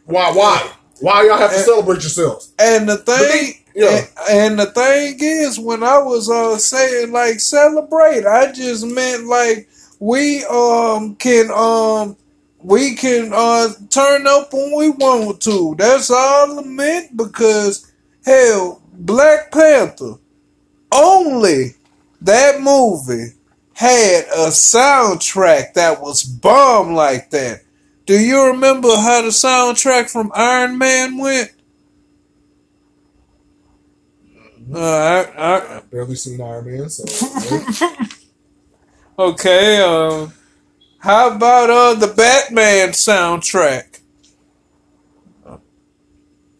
S2: Why? Why? Why y'all have to
S1: And-
S2: celebrate yourselves?
S1: And the thing,
S2: yeah.
S1: and, and the thing is, when I was uh saying like celebrate, I just meant like we um can um we can uh turn up when we want to. That's all I meant because hell, Black Panther only that movie had a soundtrack that was bomb like that. Do you remember how the soundtrack from Iron Man went? Uh, I, I,
S2: I've barely seen Iron Man, so
S1: okay. Um, how about uh the Batman soundtrack?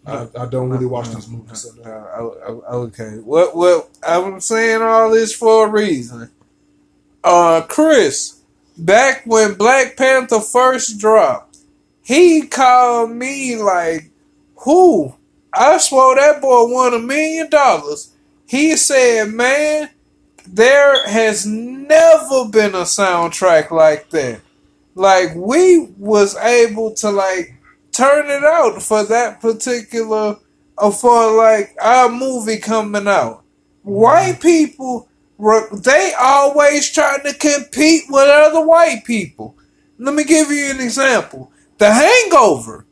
S2: I, I don't really watch these movies. So
S1: Uh,
S2: no.
S1: o- o- okay. What? What? I'm saying all this for a reason. Uh, Chris, back when Black Panther first dropped, he called me like, "Who? I swore that boy won a million dollars." He said, "Man, there has never been a soundtrack like that. Like we was able to like turn it out for that particular uh, for like our movie coming out. White people were they always trying to compete with other white people. Let me give you an example. The Hangover.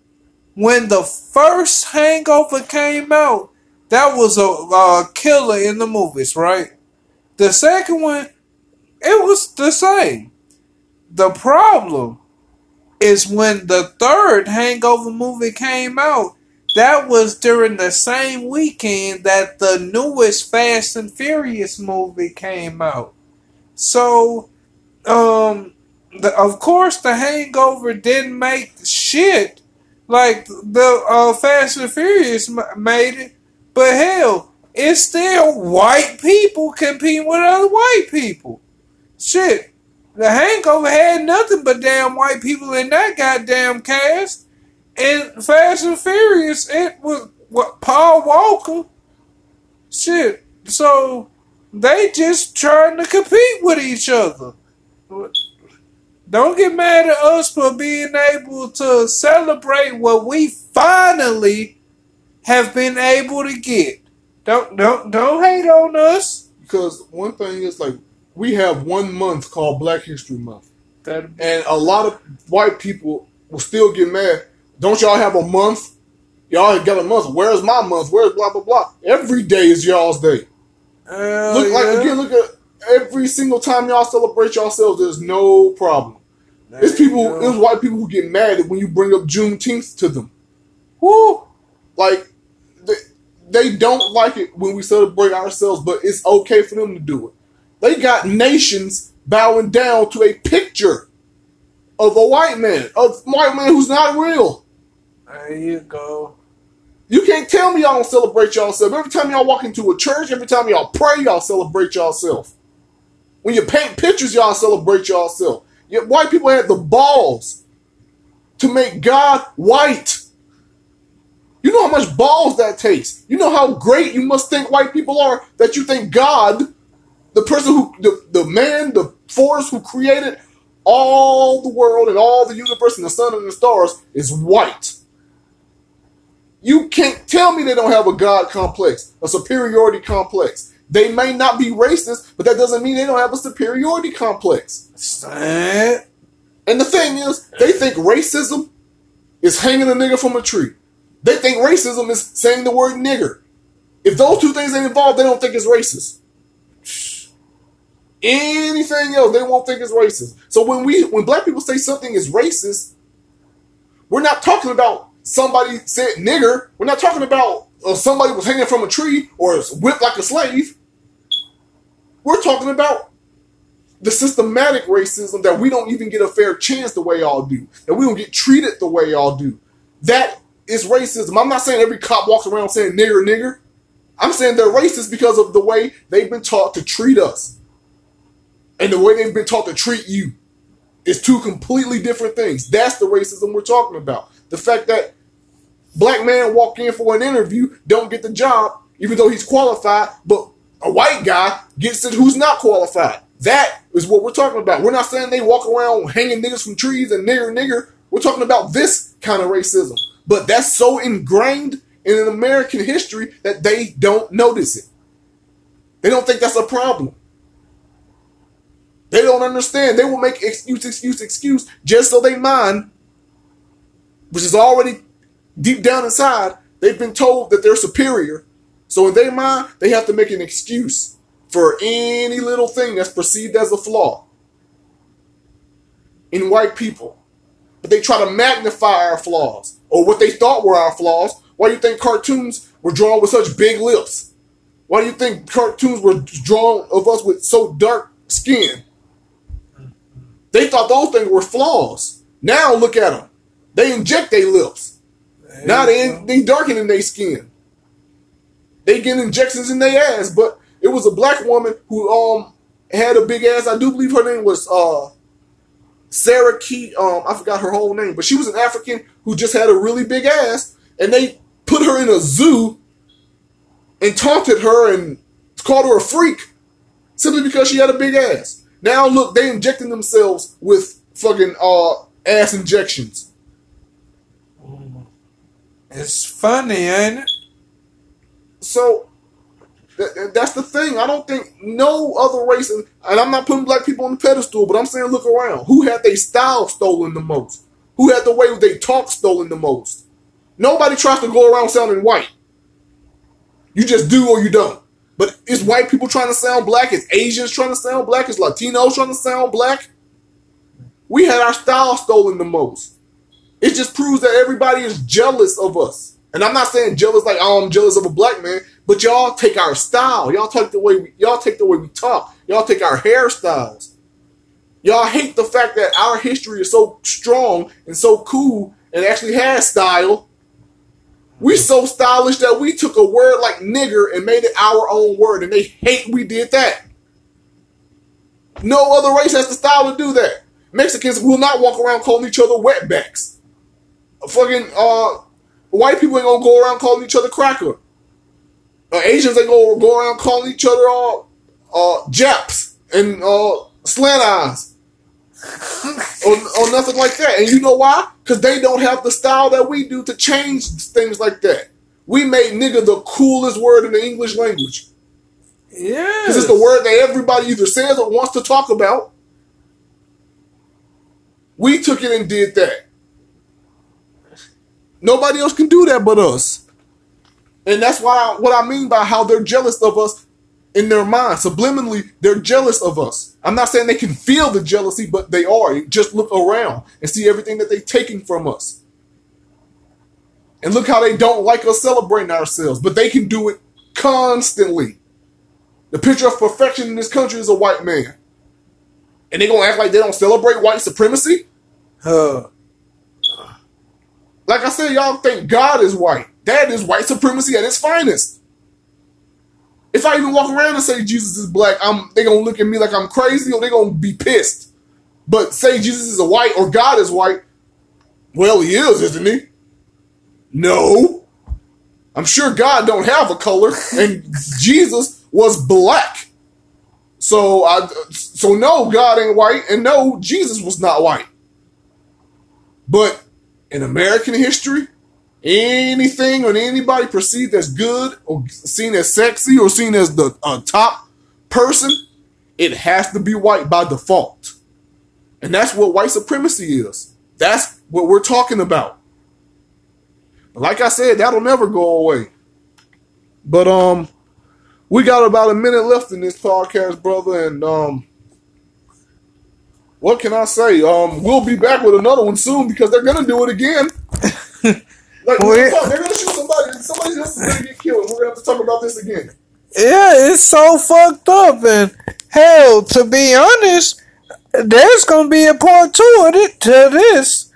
S1: When the first Hangover came out, that was a uh, killer in the movies, right? The second one, it was the same. The problem is when the third Hangover movie came out, that was during the same weekend that the newest Fast and Furious movie came out. So, um, the, of course, the Hangover didn't make shit like the uh, Fast and Furious made it, but hell, it's still white people competing with other white people. Shit, the Hangover had nothing but damn white people in that goddamn cast. And Fast and Furious, it was what Paul Walker. Shit, so they just trying to compete with each other. Don't get mad at us for being able to celebrate what we finally have been able to get. Don't don't don't hate on us.
S2: Because one thing is like we have one month called Black History Month,
S1: That
S2: and a lot of white people will still get mad. Don't y'all have a month? Y'all got a month. Where's my month? Where's blah blah blah? Every day is y'all's day.
S1: uh,
S2: Look like
S1: yeah.
S2: again. Look at every single time y'all celebrate yourselves. There's no problem. It's
S1: There you
S2: people. It's white people who get mad when you bring up Juneteenth to them.
S1: Woo.
S2: Like they don't like it when we celebrate ourselves, but it's okay for them to do it. They got nations bowing down to a picture of a white man, a white man who's not real.
S1: There you go.
S2: You can't tell me y'all don't celebrate yourself. Every time y'all walk into a church, every time y'all pray, y'all celebrate yourself. When you paint pictures, y'all celebrate yourself. Yet white people had the balls to make God white. You know how much balls that takes. You know how great you must think white people are that you think God, the person who, the, the man, the force who created all the world and all the universe and the sun and the stars is white. You can't tell me they don't have a God complex, a superiority complex. They may not be racist, but that doesn't mean they don't have a superiority complex. And the thing is, they think racism is hanging a nigga from a tree. They think racism is saying the word nigger. If those two things ain't involved, they don't think it's racist. Anything else, they won't think it's racist. So when we when black people say something is racist, we're not talking about somebody said nigger. We're not talking about uh, somebody was hanging from a tree or whipped like a slave. We're talking about the systematic racism that we don't even get a fair chance the way y'all do, that we don't get treated the way y'all do. That is racism. I'm not saying every cop walks around saying nigger, nigger. I'm saying they're racist because of the way they've been taught to treat us and the way they've been taught to treat you. is two completely different things. That's the racism we're talking about. The fact that black man walk in for an interview, don't get the job, even though he's qualified, but a white guy gets it who's not qualified. That is what we're talking about. We're not saying they walk around hanging niggas from trees and nigger nigger. We're talking about this kind of racism. But that's so ingrained in an American history that they don't notice it. They don't think that's a problem. They don't understand. They will make excuse, excuse, excuse just so they mind, which is already deep down inside. They've been told that they're superior. So in their mind, they have to make an excuse for any little thing that's perceived as a flaw in white people. But they try to magnify our flaws or what they thought were our flaws. Why do you think cartoons were drawn with such big lips? Why do you think cartoons were drawn of us with so dark skin? They thought those things were flaws. Now look at them. They inject their lips.
S1: There
S2: now they
S1: go.
S2: they darkening their skin. They get injections in their ass, but it was a black woman who um had a big ass. I do believe her name was uh Sarah Key. Um, I forgot her whole name, but she was an African who just had a really big ass, and they put her in a zoo and taunted her and called her a freak simply because she had a big ass. Now look, they injecting themselves with fucking uh ass injections.
S1: It's funny, ain't it?
S2: So th- th- that's the thing. I don't think no other race, and and I'm not putting black people on the pedestal, but I'm saying look around. Who had their style stolen the most? Who had the way they talk stolen the most? Nobody tries to go around sounding white. You just do or you don't. But is white people trying to sound black? Is Asians trying to sound black? Is Latinos trying to sound black? We had our style stolen the most. It just proves that everybody is jealous of us. And I'm not saying jealous like oh I'm jealous of a black man, but y'all take our style. Y'all take the way we, y'all take the way we talk. Y'all take our hairstyles. Y'all hate the fact that our history is so strong and so cool and actually has style. We so stylish that we took a word like nigger and made it our own word, and they hate we did that. No other race has the style to do that. Mexicans will not walk around calling each other wetbacks. Fucking uh, white people ain't gonna go around calling each other cracker. Uh, Asians ain't gonna go around calling each other uh, uh Japs and uh slant eyes. or, or nothing like that. And you know why? Because they don't have the style that we do to change things like that. We made nigga the coolest word in the English language.
S1: Yeah.
S2: Because it's the word that everybody either says or wants to talk about. We took it and did that. Nobody else can do that but us. And that's why what I mean by how they're jealous of us in their mind. Subliminally, they're jealous of us. I'm not saying they can feel the jealousy, but they are. Just look around and see everything that they're taking from us. And look how they don't like us celebrating ourselves, but they can do it constantly. The picture of perfection in this country is a white man. And they gonna act like they don't celebrate white supremacy?
S1: Huh.
S2: Like I said, y'all think God is white. That is white supremacy at its finest. If I even walk around and say Jesus is black, I'm they gonna look at me like I'm crazy or they gonna be pissed. But say Jesus is a white or God is white, well he is, isn't he? No. I'm sure God don't have a color, and Jesus was black. So I so no, God ain't white, and no, Jesus was not white. But in American history, anything or anybody perceived as good or seen as sexy or seen as the uh, top person, it has to be white by default. And that's what white supremacy is. That's what we're talking about. Like I said, that'll never go away. But um we got about a minute left in this podcast, brother, and um what can I say? Um we'll be back with another one soon because they're gonna do it again. Like
S1: Well,
S2: real
S1: yeah.
S2: talk, they're gonna shoot somebody. Somebody else is gonna get killed. We're gonna have to talk about this again.
S1: Yeah, it's so fucked up. And hell, to be honest, there's gonna be a part two of it to this.